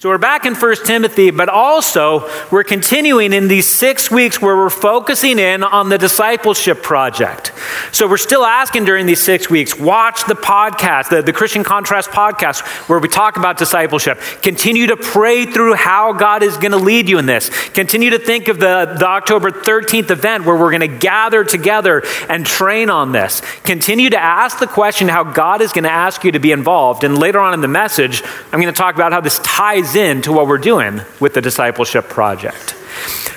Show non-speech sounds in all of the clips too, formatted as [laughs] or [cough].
So we're back in 1 Timothy, but also we're continuing in these six weeks where we're focusing in on the discipleship project. So we're still asking during these six weeks, watch the podcast, the, the Christian Contrast podcast, where we talk about discipleship. Continue to pray through how God is going to lead you in this. Continue to think of the, the October 13th event where we're going to gather together and train on this. Continue to ask the question how God is going to ask you to be involved. And later on in the message, I'm going to talk about how this ties ties into what we're doing with the discipleship project.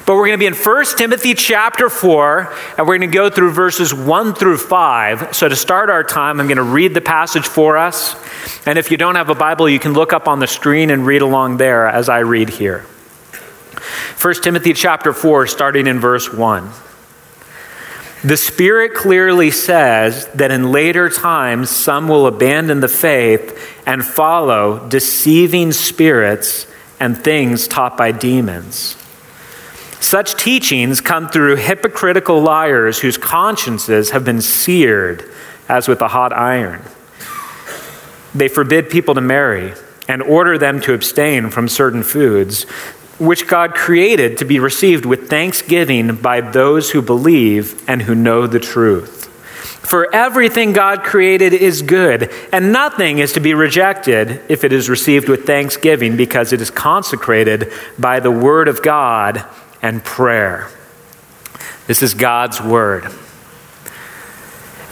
But we're going to be in 1 Timothy chapter 4, and we're going to go through verses 1 through 5. So to start our time, I'm going to read the passage for us. And if you don't have a Bible, you can look up on the screen and read along there as I read here. 1 Timothy chapter 4, starting in verse 1. The Spirit clearly says that in later times some will abandon the faith and follow deceiving spirits and things taught by demons. Such teachings come through hypocritical liars whose consciences have been seared as with a hot iron. They forbid people to marry and order them to abstain from certain foods which God created to be received with thanksgiving by those who believe and who know the truth. For everything God created is good, and nothing is to be rejected if it is received with thanksgiving because it is consecrated by the word of God and prayer. This is God's word.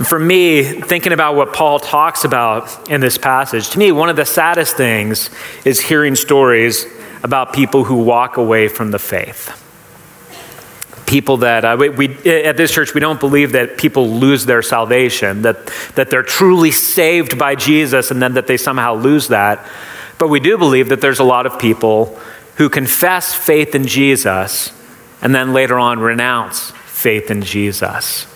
For me, thinking about what Paul talks about in this passage, to me, one of the saddest things is hearing stories about people who walk away from the faith. People that, uh, we, we, at this church, we don't believe that people lose their salvation, that, that they're truly saved by Jesus and then that they somehow lose that. But we do believe that there's a lot of people who confess faith in Jesus and then later on renounce faith in Jesus.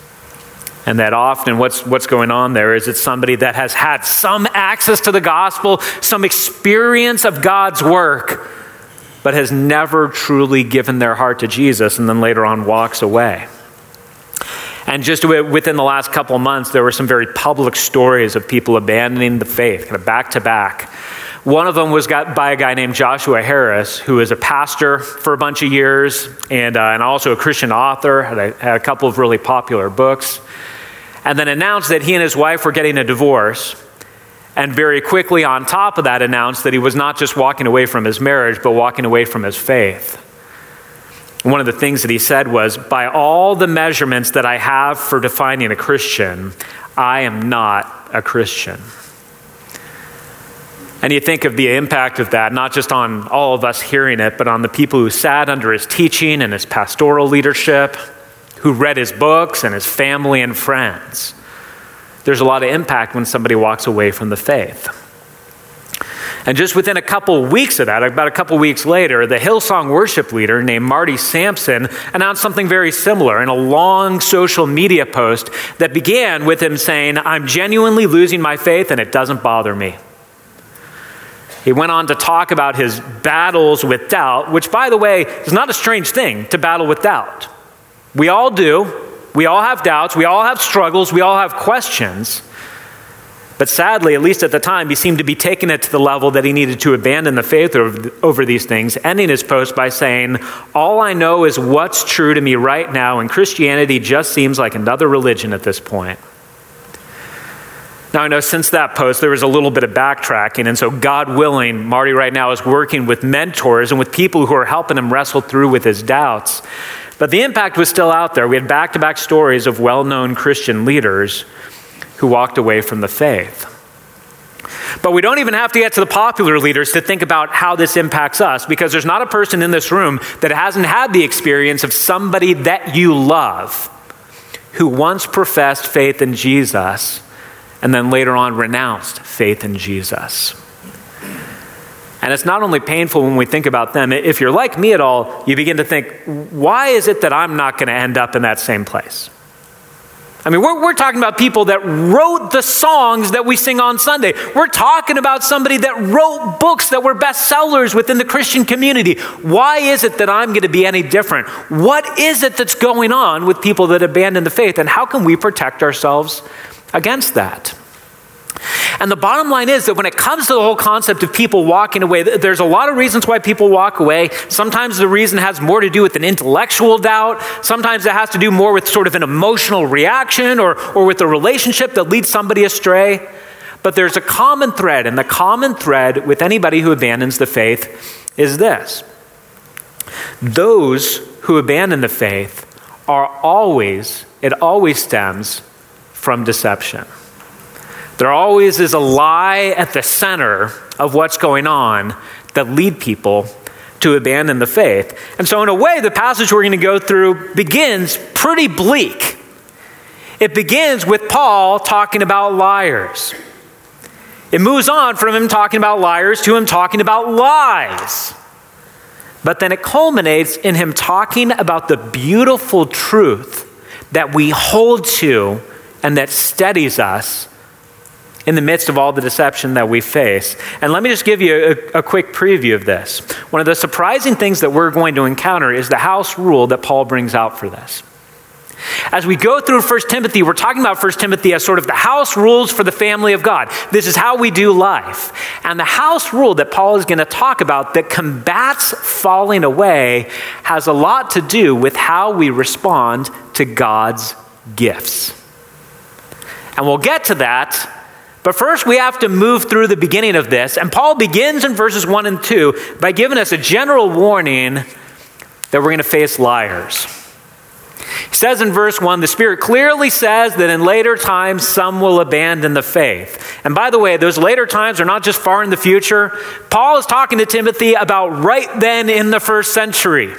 And that often what's, what's going on there is it's somebody that has had some access to the gospel, some experience of God's work, but has never truly given their heart to Jesus and then later on walks away. And just within the last couple months, there were some very public stories of people abandoning the faith, kind of back to back. One of them was got by a guy named Joshua Harris, who was a pastor for a bunch of years and, uh, and also a Christian author, had a, had a couple of really popular books, and then announced that he and his wife were getting a divorce and very quickly, on top of that, announced that he was not just walking away from his marriage, but walking away from his faith. One of the things that he said was, By all the measurements that I have for defining a Christian, I am not a Christian. And you think of the impact of that, not just on all of us hearing it, but on the people who sat under his teaching and his pastoral leadership, who read his books, and his family and friends there's a lot of impact when somebody walks away from the faith. And just within a couple weeks of that, about a couple weeks later, the Hillsong worship leader named Marty Sampson announced something very similar in a long social media post that began with him saying, I'm genuinely losing my faith and it doesn't bother me. He went on to talk about his battles with doubt, which, by the way, is not a strange thing to battle with doubt. We all do. We all have doubts, we all have struggles, we all have questions. But sadly, at least at the time, he seemed to be taking it to the level that he needed to abandon the faith over, these things, ending his post by saying, All I know is what's true to me right now, and Christianity just seems like another religion at this point. Now, I know since that post, there was a little bit of backtracking, and so God willing, Marty right now is working with mentors and with people who are helping him wrestle through with his doubts. But the impact was still out there. We had back to back stories of well known Christian leaders who walked away from the faith. But we don't even have to get to the popular leaders to think about how this impacts us because there's not a person in this room that hasn't had the experience of somebody that you love who once professed faith in Jesus and then later on renounced faith in Jesus. And it's not only painful when we think about them, if you're like me at all, you begin to think, why is it that I'm not going to end up in that same place? I mean, we're, we're talking about people that wrote the songs that we sing on Sunday. We're talking about somebody that wrote books that were bestsellers within the Christian community. Why is it that I'm going to be any different? What is it that's going on with people that abandon the faith? And how can we protect ourselves against that? And the bottom line is that when it comes to the whole concept of people walking away, there's a lot of reasons why people walk away. Sometimes the reason has more to do with an intellectual doubt. Sometimes it has to do more with sort of an emotional reaction or, or with a relationship that leads somebody astray. But there's a common thread, and the common thread with anybody who abandons the faith is this those who abandon the faith are always, it always stems from deception. There always is a lie at the center of what's going on that lead people to abandon the faith. And so, in a way, the passage we're going to go through begins pretty bleak. It begins with Paul talking about liars. It moves on from him talking about liars to him talking about lies. But then it culminates in him talking about the beautiful truth that we hold to and that steadies us in the midst of all the deception that we face. And let me just give you a, a, quick preview of this. One of the surprising things that we're going to encounter is the house rule that Paul brings out for this. As we go through 1 Timothy, we're talking about 1 Timothy as sort of the house rules for the family of God. This is how we do life. And the house rule that Paul is going to talk about that combats falling away has a lot to do with how we respond to God's gifts. And we'll get to that but first, we have to move through the beginning of this. And Paul begins in verses 1 and 2 by giving us a general warning that we're going to face liars. He says in verse 1 the Spirit clearly says that in later times some will abandon the faith. And by the way, those later times are not just far in the future. Paul is talking to Timothy about right then in the first century.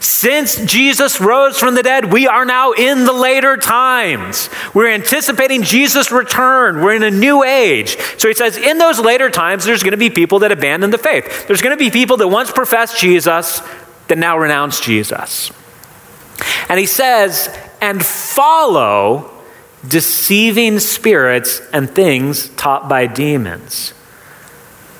Since Jesus rose from the dead, we are now in the later times. We're anticipating Jesus' return. We're in a new age. So he says, in those later times, there's going to be people that abandon the faith. There's going to be people that once professed Jesus that now renounce Jesus. And he says, and follow deceiving spirits and things taught by demons.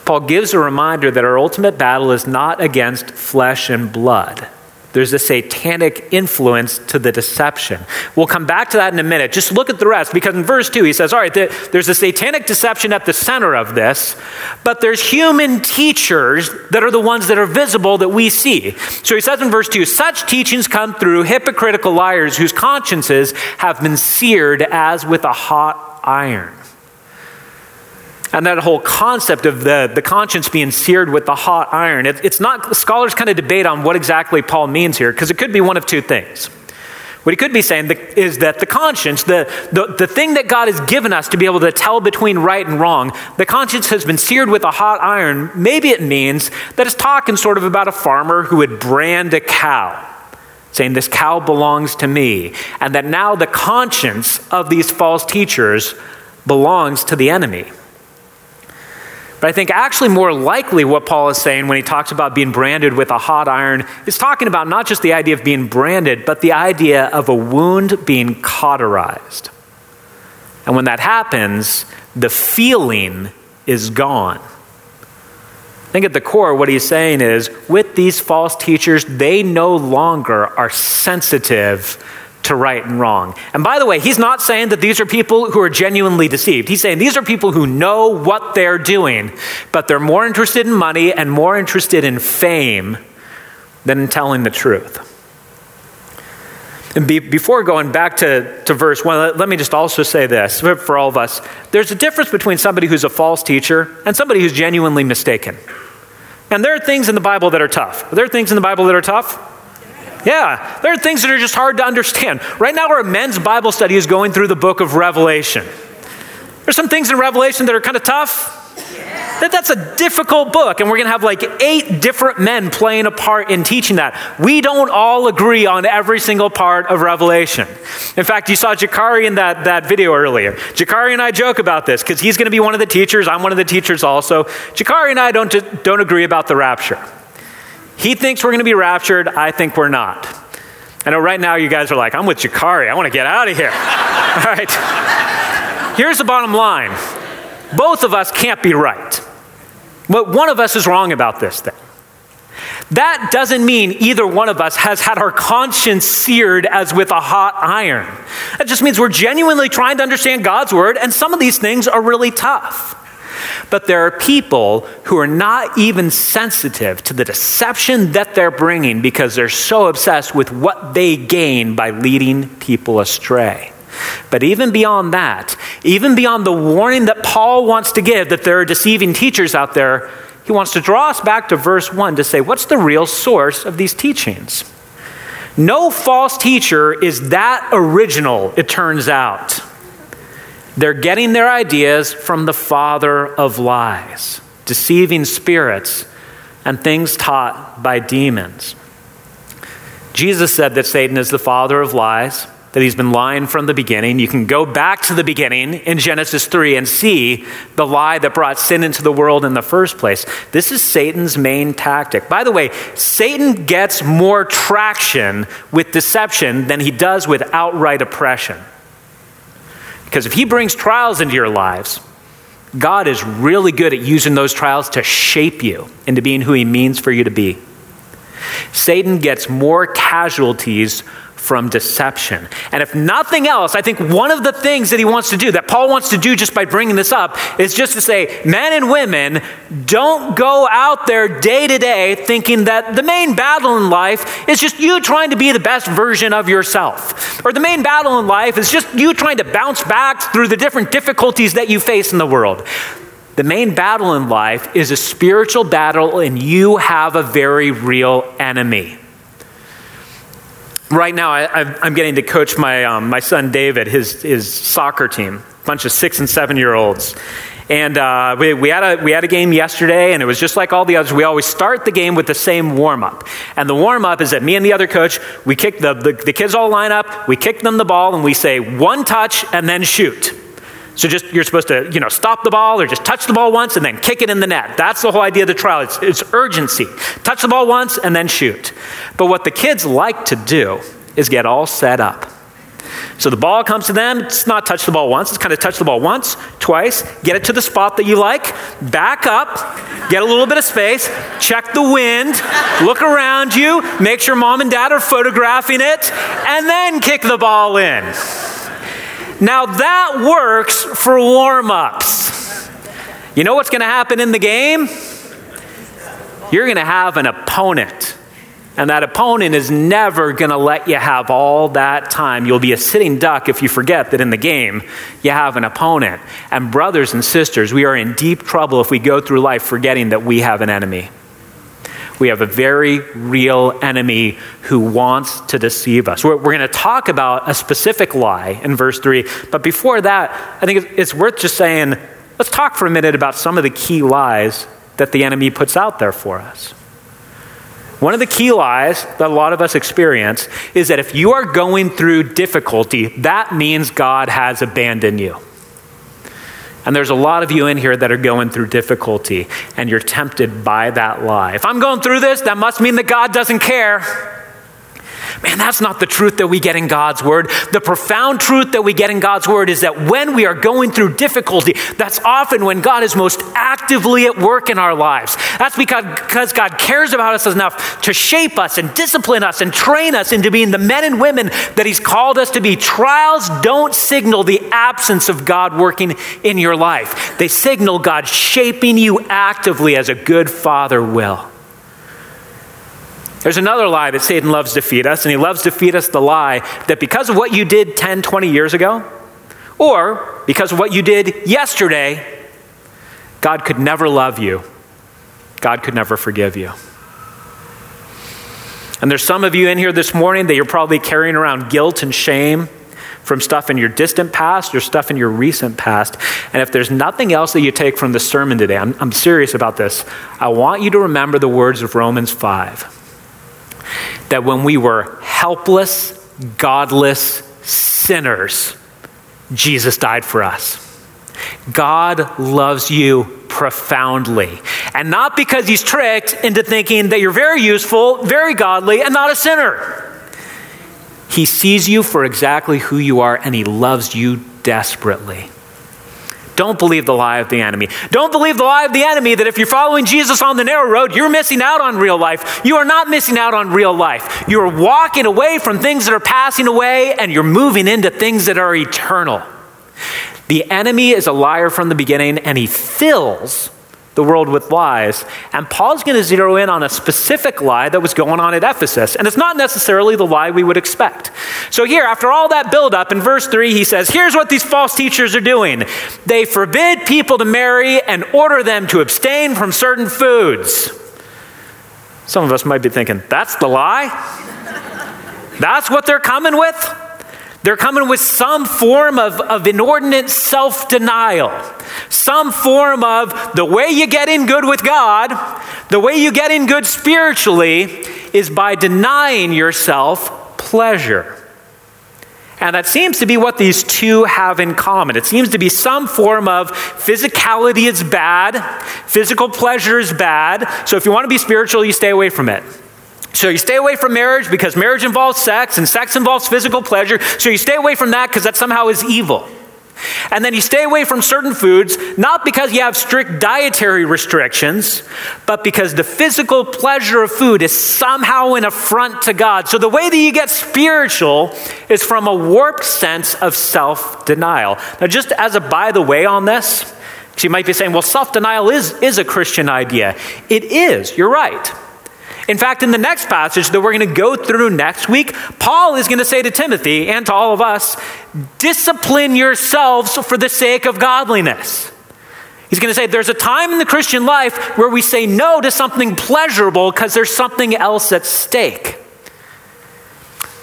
Paul gives a reminder that our ultimate battle is not against flesh and blood. There's a satanic influence to the deception. We'll come back to that in a minute. Just look at the rest because in verse 2 he says, All right, there's a satanic deception at the center of this, but there's human teachers that are the ones that are visible that we see. So he says in verse 2 such teachings come through hypocritical liars whose consciences have been seared as with a hot iron. And that whole concept of the, the conscience being seared with the hot iron, it, it's not, scholars kind of debate on what exactly Paul means here, because it could be one of two things. What he could be saying is that the conscience, the, the, the thing that God has given us to be able to tell between right and wrong, the conscience has been seared with a hot iron. Maybe it means that it's talking sort of about a farmer who would brand a cow, saying, This cow belongs to me. And that now the conscience of these false teachers belongs to the enemy. But I think actually more likely what Paul is saying when he talks about being branded with a hot iron is talking about not just the idea of being branded, but the idea of a wound being cauterized. And when that happens, the feeling is gone. I think at the core, what he's saying is with these false teachers, they no longer are sensitive to right and wrong. And by the way, he's not saying that these are people who are genuinely deceived. He's saying these are people who know what they're doing, but they're more interested in money and more interested in fame than in telling the truth. And be, before going back to, to verse 1, let, let me just also say this for all of us. There's a difference between somebody who's a false teacher and somebody who's genuinely mistaken. And there are things in the Bible that are tough. There are things in the Bible that are tough? Yeah, there are things that are just hard to understand. Right now, our men's Bible study is going through the book of Revelation. There's some things in Revelation that are kind of tough. That, that's a difficult book, and we're going to have like eight different men playing a part in teaching that. We don't all agree on every single part of Revelation. In fact, you saw Jakari in that, that video earlier. Jakari and I joke about this because he's going to be one of the teachers. I'm one of the teachers also. Jakari and I don't, don't agree about the rapture. He thinks we're going to be raptured. I think we're not. I know right now you guys are like, I'm with Jakari. I want to get out of here. [laughs] All right. Here's the bottom line both of us can't be right. But one of us is wrong about this thing. That doesn't mean either one of us has had our conscience seared as with a hot iron. That just means we're genuinely trying to understand God's word, and some of these things are really tough. But there are people who are not even sensitive to the deception that they're bringing because they're so obsessed with what they gain by leading people astray. But even beyond that, even beyond the warning that Paul wants to give that there are deceiving teachers out there, he wants to draw us back to verse 1 to say, what's the real source of these teachings? No false teacher is that original, it turns out. They're getting their ideas from the father of lies, deceiving spirits, and things taught by demons. Jesus said that Satan is the father of lies that he's been lying from the beginning. You can go back to the beginning in Genesis 3 and see the lie that brought sin into the world in the first place. This is Satan's main tactic. By the way, Satan gets more traction with deception than he does with outright oppression. Because if he brings trials into your lives, God is really good at using those trials to shape you into being who he means for you to be. Satan gets more casualties from deception. And if nothing else, I think one of the things that he wants to do, that Paul wants to do just by bringing this up, is just to say, men and women, don't go out there day to day thinking that the main battle in life is just you trying to be the best version of yourself. Or the main battle in life is just you trying to bounce back through the different difficulties that you face in the world. The main battle in life is a spiritual battle, and you have a very real enemy right now I, am getting to coach my, um, my son David, his, his soccer team, a bunch of six and seven year olds. And uh, we, we, had a, we had a game yesterday, and it was just like all the others. We always start the game with the same warm up. And the warm up is that me and the other coach, we kick the, the, the kids all line up, we kick them the ball, and we say one touch and then shoot. So just you're supposed to, you know, stop the ball or just touch the ball once and then kick it in the net. That's the whole idea of the trial. It's, it's urgency. Touch the ball once and then shoot. But what the kids like to do is get all set up. So the ball comes to them, it's not touch the ball once, it's kind of touch the ball once, twice, get it to the spot that you like, back up, get a little bit of space, check the wind, look around you, make sure mom and dad are photographing it, and then kick the ball in. Now that works for warm ups. You know what's going to happen in the game? You're going to have an opponent. And that opponent is never going to let you have all that time. You'll be a sitting duck if you forget that in the game you have an opponent. And, brothers and sisters, we are in deep trouble if we go through life forgetting that we have an enemy. We have a very real enemy who wants to deceive us. We're, we're going to talk about a specific lie in verse 3. But before that, I think it's worth just saying let's talk for a minute about some of the key lies that the enemy puts out there for us. One of the key lies that a lot of us experience is that if you are going through difficulty, that means God has abandoned you. And there's a lot of you in here that are going through difficulty, and you're tempted by that lie. If I'm going through this, that must mean that God doesn't care. Man, that's not the truth that we get in God's Word. The profound truth that we get in God's Word is that when we are going through difficulty, that's often when God is most actively at work in our lives. That's because, God cares about us enough to shape us and discipline us and train us into being the men and women that He's called us to be. Trials don't signal the absence of God working in your life, they signal God shaping you actively as a good Father will. There's another lie that Satan loves to feed us, and he loves to feed us the lie that because of what you did 10, 20 years ago, or because of what you did yesterday, God could never love you. God could never forgive you. And there's some of you in here this morning that you're probably carrying around guilt and shame from stuff in your distant past or stuff in your recent past. And if there's nothing else that you take from the sermon today, I'm, I'm serious about this. I want you to remember the words of Romans 5 that when we were helpless, godless sinners, Jesus died for us. God loves you profoundly. And not because he's tricked into thinking that you're very useful, very godly, and not a sinner. He sees you for exactly who you are and he loves you desperately. Don't believe the lie of the enemy. Don't believe the lie of the enemy that if you're following Jesus on the narrow road, you're missing out on real life. You are not missing out on real life. You are walking away from things that are passing away and you're moving into things that are eternal. The enemy is a liar from the beginning and he fills the world with lies. And Paul's going to zero in on a specific lie that was going on at Ephesus. And it's not necessarily the lie we would expect. So, here, after all that buildup, in verse 3, he says, Here's what these false teachers are doing they forbid people to marry and order them to abstain from certain foods. Some of us might be thinking, That's the lie? That's what they're coming with? They're coming with some form of, of inordinate self denial, some form of the way you get in good with God, the way you get in good spiritually is by denying yourself pleasure. And that seems to be what these two have in common. It seems to be some form of physicality is bad, physical pleasure is bad. So if you want to be spiritual, you stay away from it. So you stay away from marriage because marriage involves sex and sex involves physical pleasure. So you stay away from that because that somehow is evil. And then you stay away from certain foods, not because you have strict dietary restrictions, but because the physical pleasure of food is somehow an affront to God. So the way that you get spiritual is from a warped sense of self denial. Now, just as a by the way on this, you might be saying, well, self denial is, is a Christian idea. It is, you're right. In fact, in the next passage that we're going to go through next week, Paul is going to say to Timothy and to all of us discipline yourselves for the sake of godliness. He's going to say there's a time in the Christian life where we say no to something pleasurable because there's something else at stake.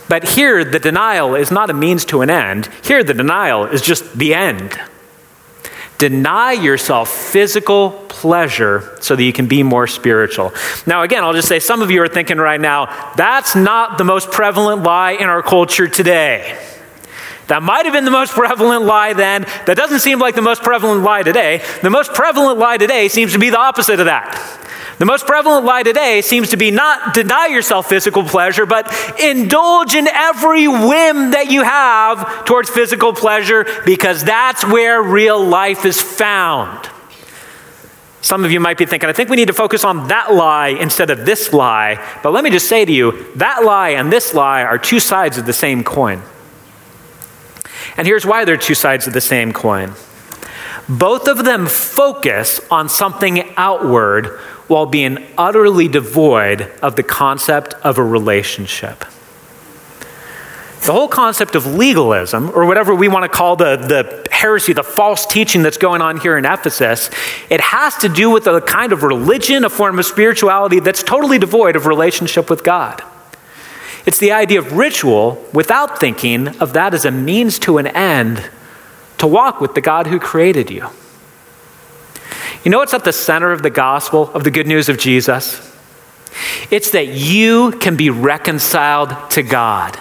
But here, the denial is not a means to an end. Here, the denial is just the end. Deny yourself physical pleasure so that you can be more spiritual. Now, again, I'll just say some of you are thinking right now, that's not the most prevalent lie in our culture today. That might have been the most prevalent lie then. That doesn't seem like the most prevalent lie today. The most prevalent lie today seems to be the opposite of that. The most prevalent lie today seems to be not deny yourself physical pleasure, but indulge in every whim that you have towards physical pleasure because that's where real life is found. Some of you might be thinking, I think we need to focus on that lie instead of this lie. But let me just say to you, that lie and this lie are two sides of the same coin. And here's why they're two sides of the same coin. Both of them focus on something outward while being utterly devoid of the concept of a relationship. The whole concept of legalism, or whatever we want to call the, the heresy, the false teaching that's going on here in Ephesus, it has to do with a kind of religion, a form of spirituality that's totally devoid of relationship with God. It's the idea of ritual without thinking of that as a means to an end to walk with the God who created you. You know what's at the center of the gospel, of the good news of Jesus? It's that you can be reconciled to God.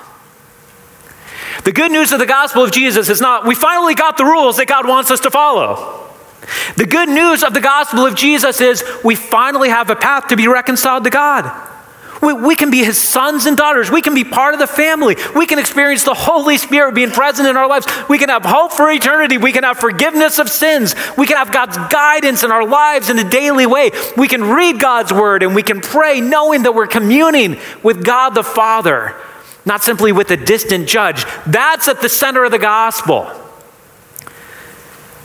The good news of the gospel of Jesus is not, we finally got the rules that God wants us to follow. The good news of the gospel of Jesus is we finally have a path to be reconciled to God. We, we, can be his sons and daughters. We can be part of the family. We can experience the Holy Spirit being present in our lives. We can have hope for eternity. We can have forgiveness of sins. We can have God's guidance in our lives in a daily way. We can read God's word and we can pray knowing that we're communing with God the Father, not simply with a distant judge. That's at the center of the gospel.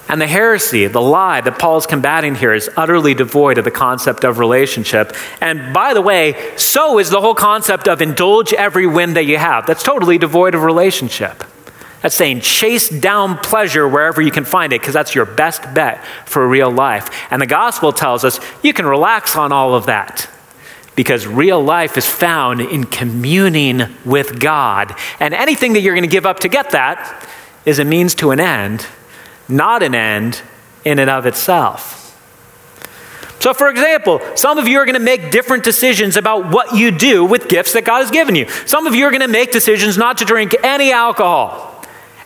And the heresy, the lie that Paul is combating here is utterly devoid of the concept of relationship. And by the way, so is the whole concept of indulge every whim that you have. That's totally devoid of relationship. That's saying chase down pleasure wherever you can find it because that's your best bet for real life. And the gospel tells us you can relax on all of that because real life is found in communing with God. And anything that you're going to give up to get that is a means to an end not an end in and of itself. So, for example, some of you are going to make different decisions about what you do with gifts that God has given you. Some of you are going to make decisions not to drink any alcohol.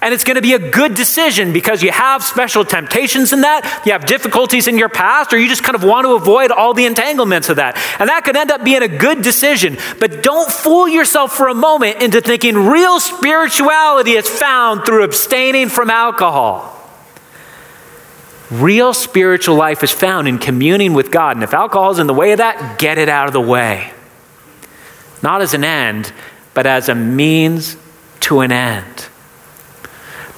And it's going to be a good decision because you have special temptations in that, you have difficulties in your past, or you just kind of want to avoid all the entanglements of that. And that could end up being a good decision. But don't fool yourself for a moment into thinking real spirituality is found through abstaining from alcohol. Real spiritual life is found in communing with God. And if alcohol is in the way of that, get it out of the way. Not as an end, but as a means to an end.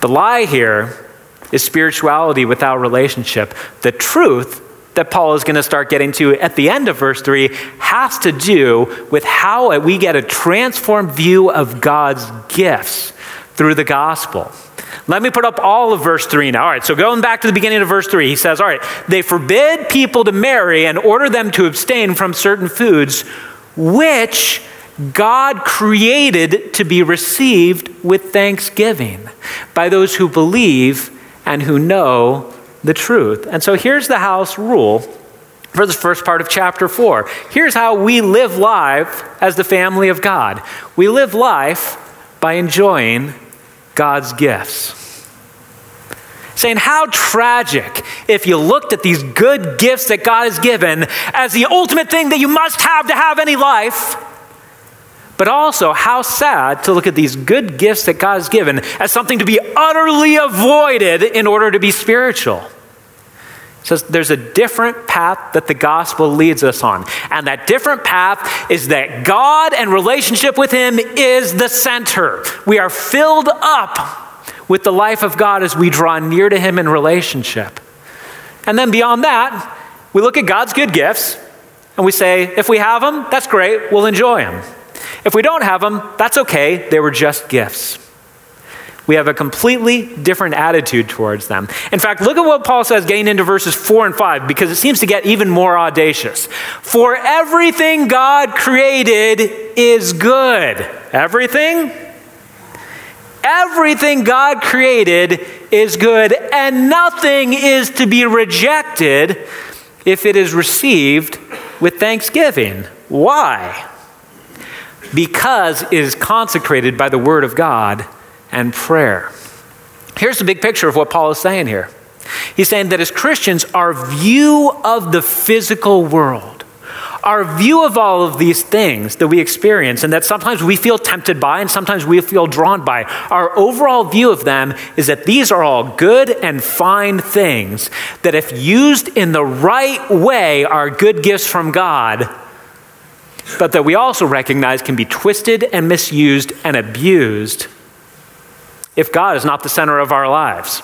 The lie here is spirituality without relationship. The truth that Paul is going to start getting to at the end of verse 3 has to do with how we get a transformed view of God's gifts through the gospel. Let me put up all of verse 3 now. All right, so going back to the beginning of verse 3, he says, All right, they forbid people to marry and order them to abstain from certain foods, which God created to be received with thanksgiving by those who believe and who know the truth. And so here's the house rule for the first part of chapter 4. Here's how we live life as the family of God we live life by enjoying God's gifts. Saying, how tragic if you looked at these good gifts that God has given as the ultimate thing that you must have to have any life. But also, how sad to look at these good gifts that God has given as something to be utterly avoided in order to be spiritual. Says there's a different path that the gospel leads us on. And that different path is that God and relationship with Him is the center. We are filled up with the life of God as we draw near to Him in relationship. And then beyond that, we look at God's good gifts and we say, if we have them, that's great, we'll enjoy them. If we don't have them, that's okay, they were just gifts. We have a completely different attitude towards them. In fact, look at what Paul says getting into verses 4 and 5 because it seems to get even more audacious. For everything God created is good. Everything? Everything God created is good, and nothing is to be rejected if it is received with thanksgiving. Why? Because it is consecrated by the Word of God and prayer. Here's the big picture of what Paul is saying here. He's saying that as Christians, our view of the physical world, our view of all of these things that we experience and that sometimes we feel tempted by and sometimes we feel drawn by, our overall view of them is that these are all good and fine things that, if used in the right way, are good gifts from God, but that we also recognize can be twisted and misused and abused if God is not the center of our lives.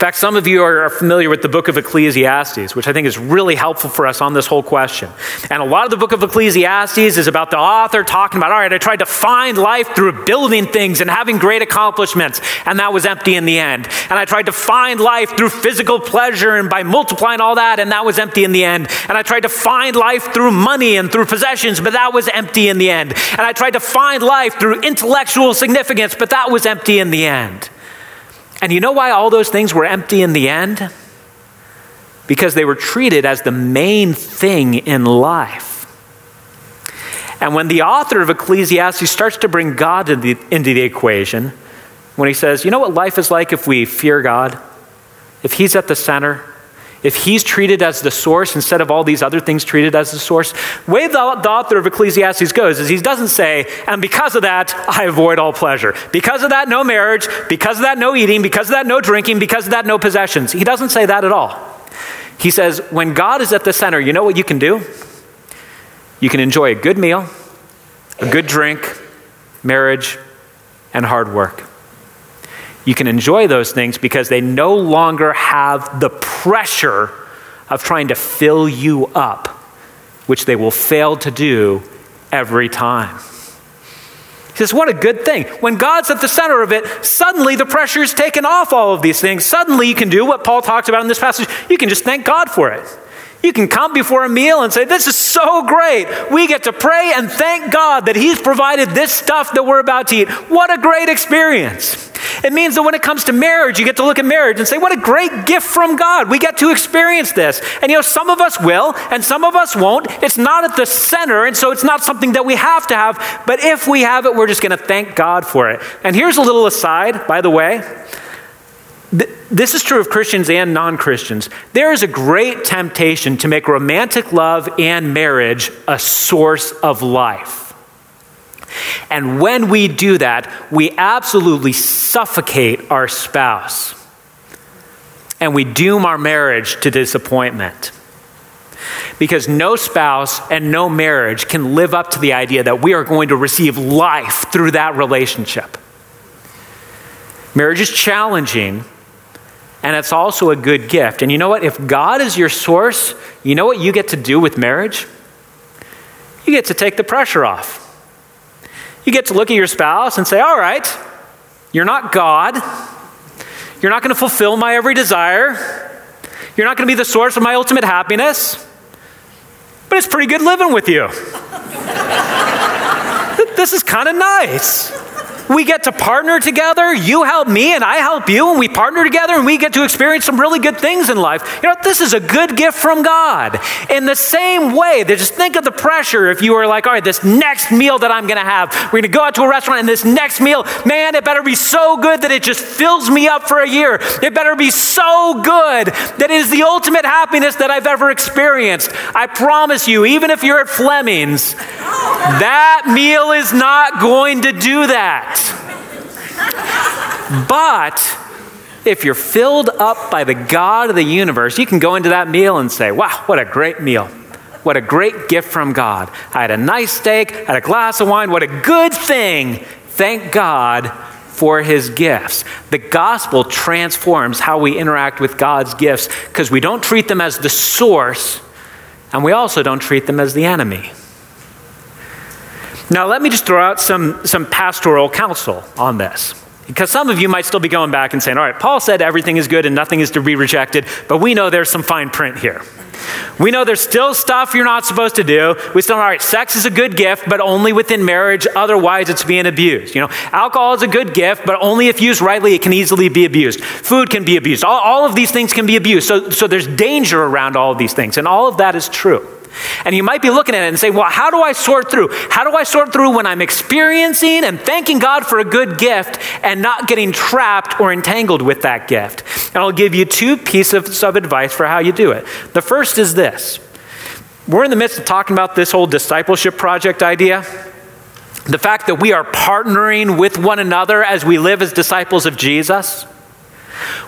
In fact, some of you are familiar with the book of Ecclesiastes, which I think is really helpful for us on this whole question. And a lot of the book of Ecclesiastes is about the author talking about, all right, I tried to find life through building things and having great accomplishments, and that was empty in the end. And I tried to find life through physical pleasure and by multiplying all that, and that was empty in the end. And I tried to find life through money and through possessions, but that was empty in the end. And I tried to find life through intellectual significance, but that was empty in the end. And you know why all those things were empty in the end? Because they were treated as the main thing in life. And when the author of Ecclesiastes starts to bring God into the, into the equation, when he says, you know what life is like if we fear God? If He's at the center, if he's treated as the source instead of all these other things treated as the source, the way the, the, author of Ecclesiastes goes is he doesn't say, and because of that, I avoid all pleasure. Because of that, no marriage. Because of that, no eating. Because of that, no drinking. Because of that, no possessions. He doesn't say that at all. He says, when God is at the center, you know what you can do? You can enjoy a good meal, a good drink, marriage, and hard work. You can enjoy those things because they no longer have the pressure of trying to fill you up, which they will fail to do every time. He says, What a good thing. When God's at the center of it, suddenly the pressure is taken off all of these things. Suddenly you can do what Paul talks about in this passage. You can just thank God for it. You can come before a meal and say, This is so great. We get to pray and thank God that He's provided this stuff that we're about to eat. What a great experience. It means that when it comes to marriage, you get to look at marriage and say, What a great gift from God. We get to experience this. And you know, some of us will and some of us won't. It's not at the center, and so it's not something that we have to have. But if we have it, we're just going to thank God for it. And here's a little aside, by the way. This is true of Christians and non Christians. There is a great temptation to make romantic love and marriage a source of life. And when we do that, we absolutely suffocate our spouse. and we doom our marriage to disappointment. Because no spouse and no marriage can live up to the idea that we are going to receive life through that relationship. Marriage is challenging, and it's also a good gift. And you know what? If God is your source, you know what you get to do with marriage? You get to take the pressure off. You get to look at your spouse and say, All right, you're not God. You're not going to fulfill my every desire. You're not going to be the source of my ultimate happiness. But it's pretty good living with you. [laughs] this is kind of nice. We get to partner together. You help me and I help you, and we partner together and we get to experience some really good things in life. You know, this is a good gift from God. In the same way, just think of the pressure if you were like, all right, this next meal that I'm going to have, we're going to go out to a restaurant and this next meal, man, it better be so good that it just fills me up for a year. It better be so good that it is the ultimate happiness that I've ever experienced. I promise you, even if you're at Fleming's, that meal is not going to do that. But if you're filled up by the God of the universe, you can go into that meal and say, wow, what a great meal. What a great gift from God. I had a nice steak, had a glass of wine. What a good thing. Thank God for his gifts. The gospel transforms how we interact with God's gifts because we don't treat them as the source and we also don't treat them as the enemy. Now, let me just throw out some, some pastoral counsel on this. Because some of you might still be going back and saying, all right, Paul said everything is good and nothing is to be rejected, but we know there's some fine print here. We know there's still stuff you're not supposed to do. We still, all right, sex is a good gift, but only within marriage. Otherwise, it's being abused. You know, alcohol is a good gift, but only if used rightly, it can easily be abused. Food can be abused. All, all of these things can be abused. So, so there's danger around all of these things, and all of that is true. And you might be looking at it and say, well, how do I sort through? How do I sort through when I'm experiencing and thanking God for a good gift and not getting trapped or entangled with that gift? And I'll give you two pieces of advice for how you do it. The first is this we're in the midst of talking about this whole discipleship project idea. The fact that we are partnering with one another as we live as disciples of Jesus.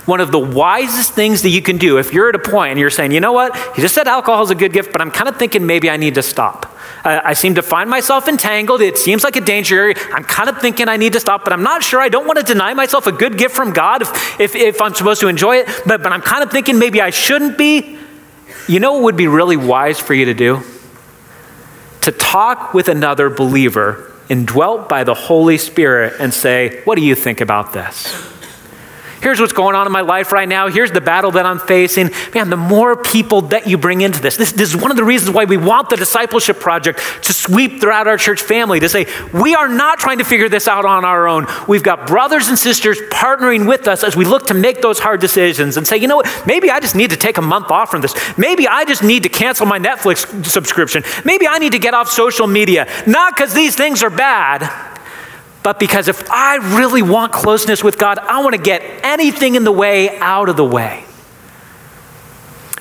One of the wisest things that you can do if you're at a point and you're saying, you know what, he just said alcohol is a good gift, but I'm kind of thinking maybe I need to stop. Uh, I seem to find myself entangled. It seems like a danger area. I'm kind of thinking I need to stop, but I'm not sure. I don't want to deny myself a good gift from God if, if, if I'm supposed to enjoy it, but, but I'm kind of thinking maybe I shouldn't be. You know what would be really wise for you to do? To talk with another believer indwelt by the Holy Spirit and say, What do you think about this? Here's what's going on in my life right now. Here's the battle that I'm facing. Man, the more people that you bring into this, this, this is one of the reasons why we want the discipleship project to sweep throughout our church family to say, we are not trying to figure this out on our own. We've got brothers and sisters partnering with us as we look to make those hard decisions and say, you know what, maybe I just need to take a month off from this. Maybe I just need to cancel my Netflix subscription. Maybe I need to get off social media. Not because these things are bad but because if I really want closeness with God, I want to get anything in the way out of the way.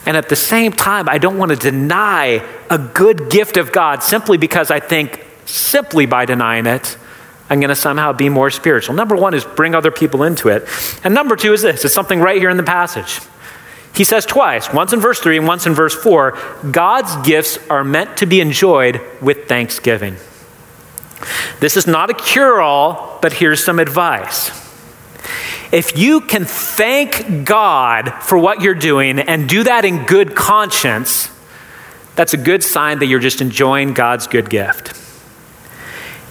And at the same time, I don't want to deny a good gift of God simply because I think, simply by denying it, I'm going to somehow be more spiritual. Number one is bring other people into it. And number two is this it's something right here in the passage. He says twice, once in verse 3 and once in verse 4, God's gifts are meant to be enjoyed with thanksgiving. This is not a cure all, but here's some advice. If you can thank God for what you're doing and do that in good conscience, that's a good sign that you're just enjoying God's good gift.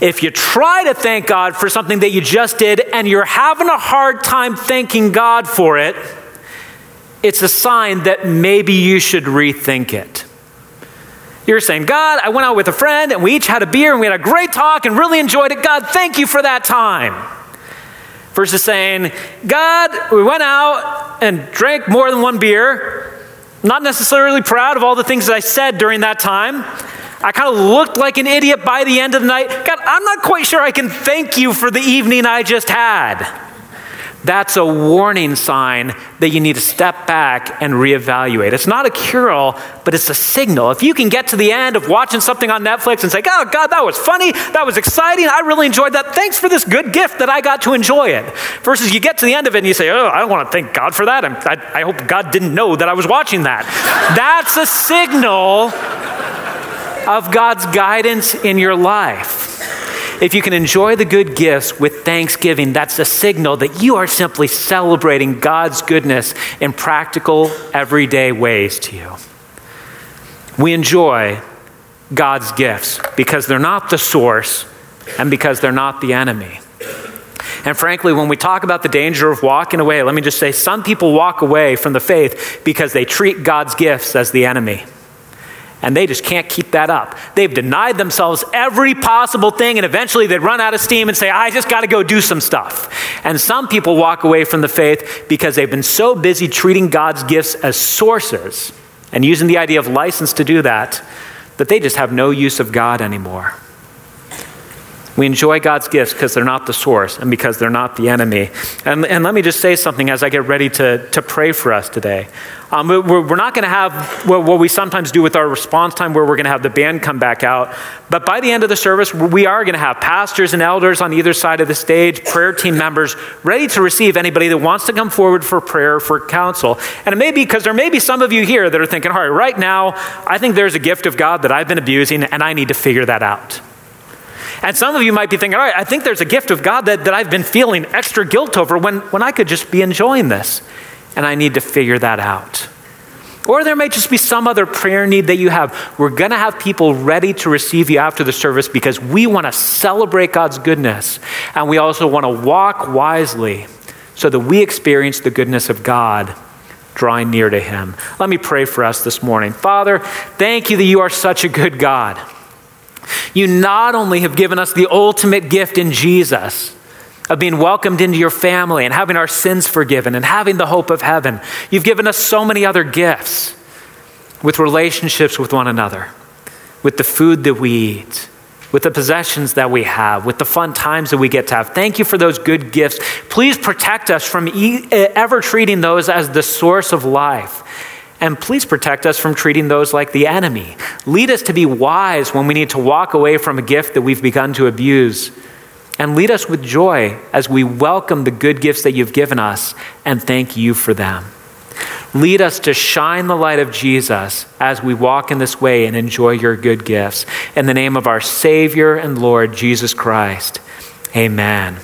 If you try to thank God for something that you just did and you're having a hard time thanking God for it, it's a sign that maybe you should rethink it. You're saying, God, I went out with a friend and we each had a beer and we had a great talk and really enjoyed it. God, thank you for that time. Versus saying, God, we went out and drank more than one beer. Not necessarily proud of all the things that I said during that time. I kind of looked like an idiot by the end of the night. God, I'm not quite sure I can thank you for the evening I just had. That's a warning sign that you need to step back and reevaluate. It's not a cure all, but it's a signal. If you can get to the end of watching something on Netflix and say, oh, God, that was funny, that was exciting, I really enjoyed that, thanks for this good gift that I got to enjoy it. Versus you get to the end of it and you say, oh, I don't want to thank God for that. I, I hope God didn't know that I was watching that. That's a signal of God's guidance in your life. If you can enjoy the good gifts with thanksgiving, that's a signal that you are simply celebrating God's goodness in practical, everyday ways to you. We enjoy God's gifts because they're not the source and because they're not the enemy. And frankly, when we talk about the danger of walking away, let me just say some people walk away from the faith because they treat God's gifts as the enemy. And they just can't keep that up. They've denied themselves every possible thing, and eventually they'd run out of steam and say, I just got to go do some stuff. And some people walk away from the faith because they've been so busy treating God's gifts as sources and using the idea of license to do that, that they just have no use of God anymore. We enjoy God's gifts because they're not the source and because they're not the enemy. And, and let me just say something as I get ready to, to pray for us today. Um, we're, we're, not going to have what, what, we sometimes do with our response time, where we're going to have the band come back out. But by the end of the service, we are going to have pastors and elders on either side of the stage, prayer team members, ready to receive anybody that wants to come forward for prayer, for counsel. And it may be because there may be some of you here that are thinking, all right, right now, I think there's a gift of God that I've been abusing, and I need to figure that out. And some of you might be thinking, all right, I think there's a gift of God that, that I've been feeling extra guilt over when, when I could just be enjoying this. And I need to figure that out. Or there may just be some other prayer need that you have. We're going to have people ready to receive you after the service because we want to celebrate God's goodness. And we also want to walk wisely so that we experience the goodness of God drawing near to Him. Let me pray for us this morning. Father, thank you that you are such a good God. You not only have given us the ultimate gift in Jesus of being welcomed into your family and having our sins forgiven and having the hope of heaven, you've given us so many other gifts with relationships with one another, with the food that we eat, with the possessions that we have, with the fun times that we get to have. Thank you for those good gifts. Please protect us from ever treating those as the source of life. And please protect us from treating those like the enemy. Lead us to be wise when we need to walk away from a gift that we've begun to abuse. And lead us with joy as we welcome the good gifts that you've given us and thank you for them. Lead us to shine the light of Jesus as we walk in this way and enjoy your good gifts. In the name of our Savior and Lord, Jesus Christ, amen.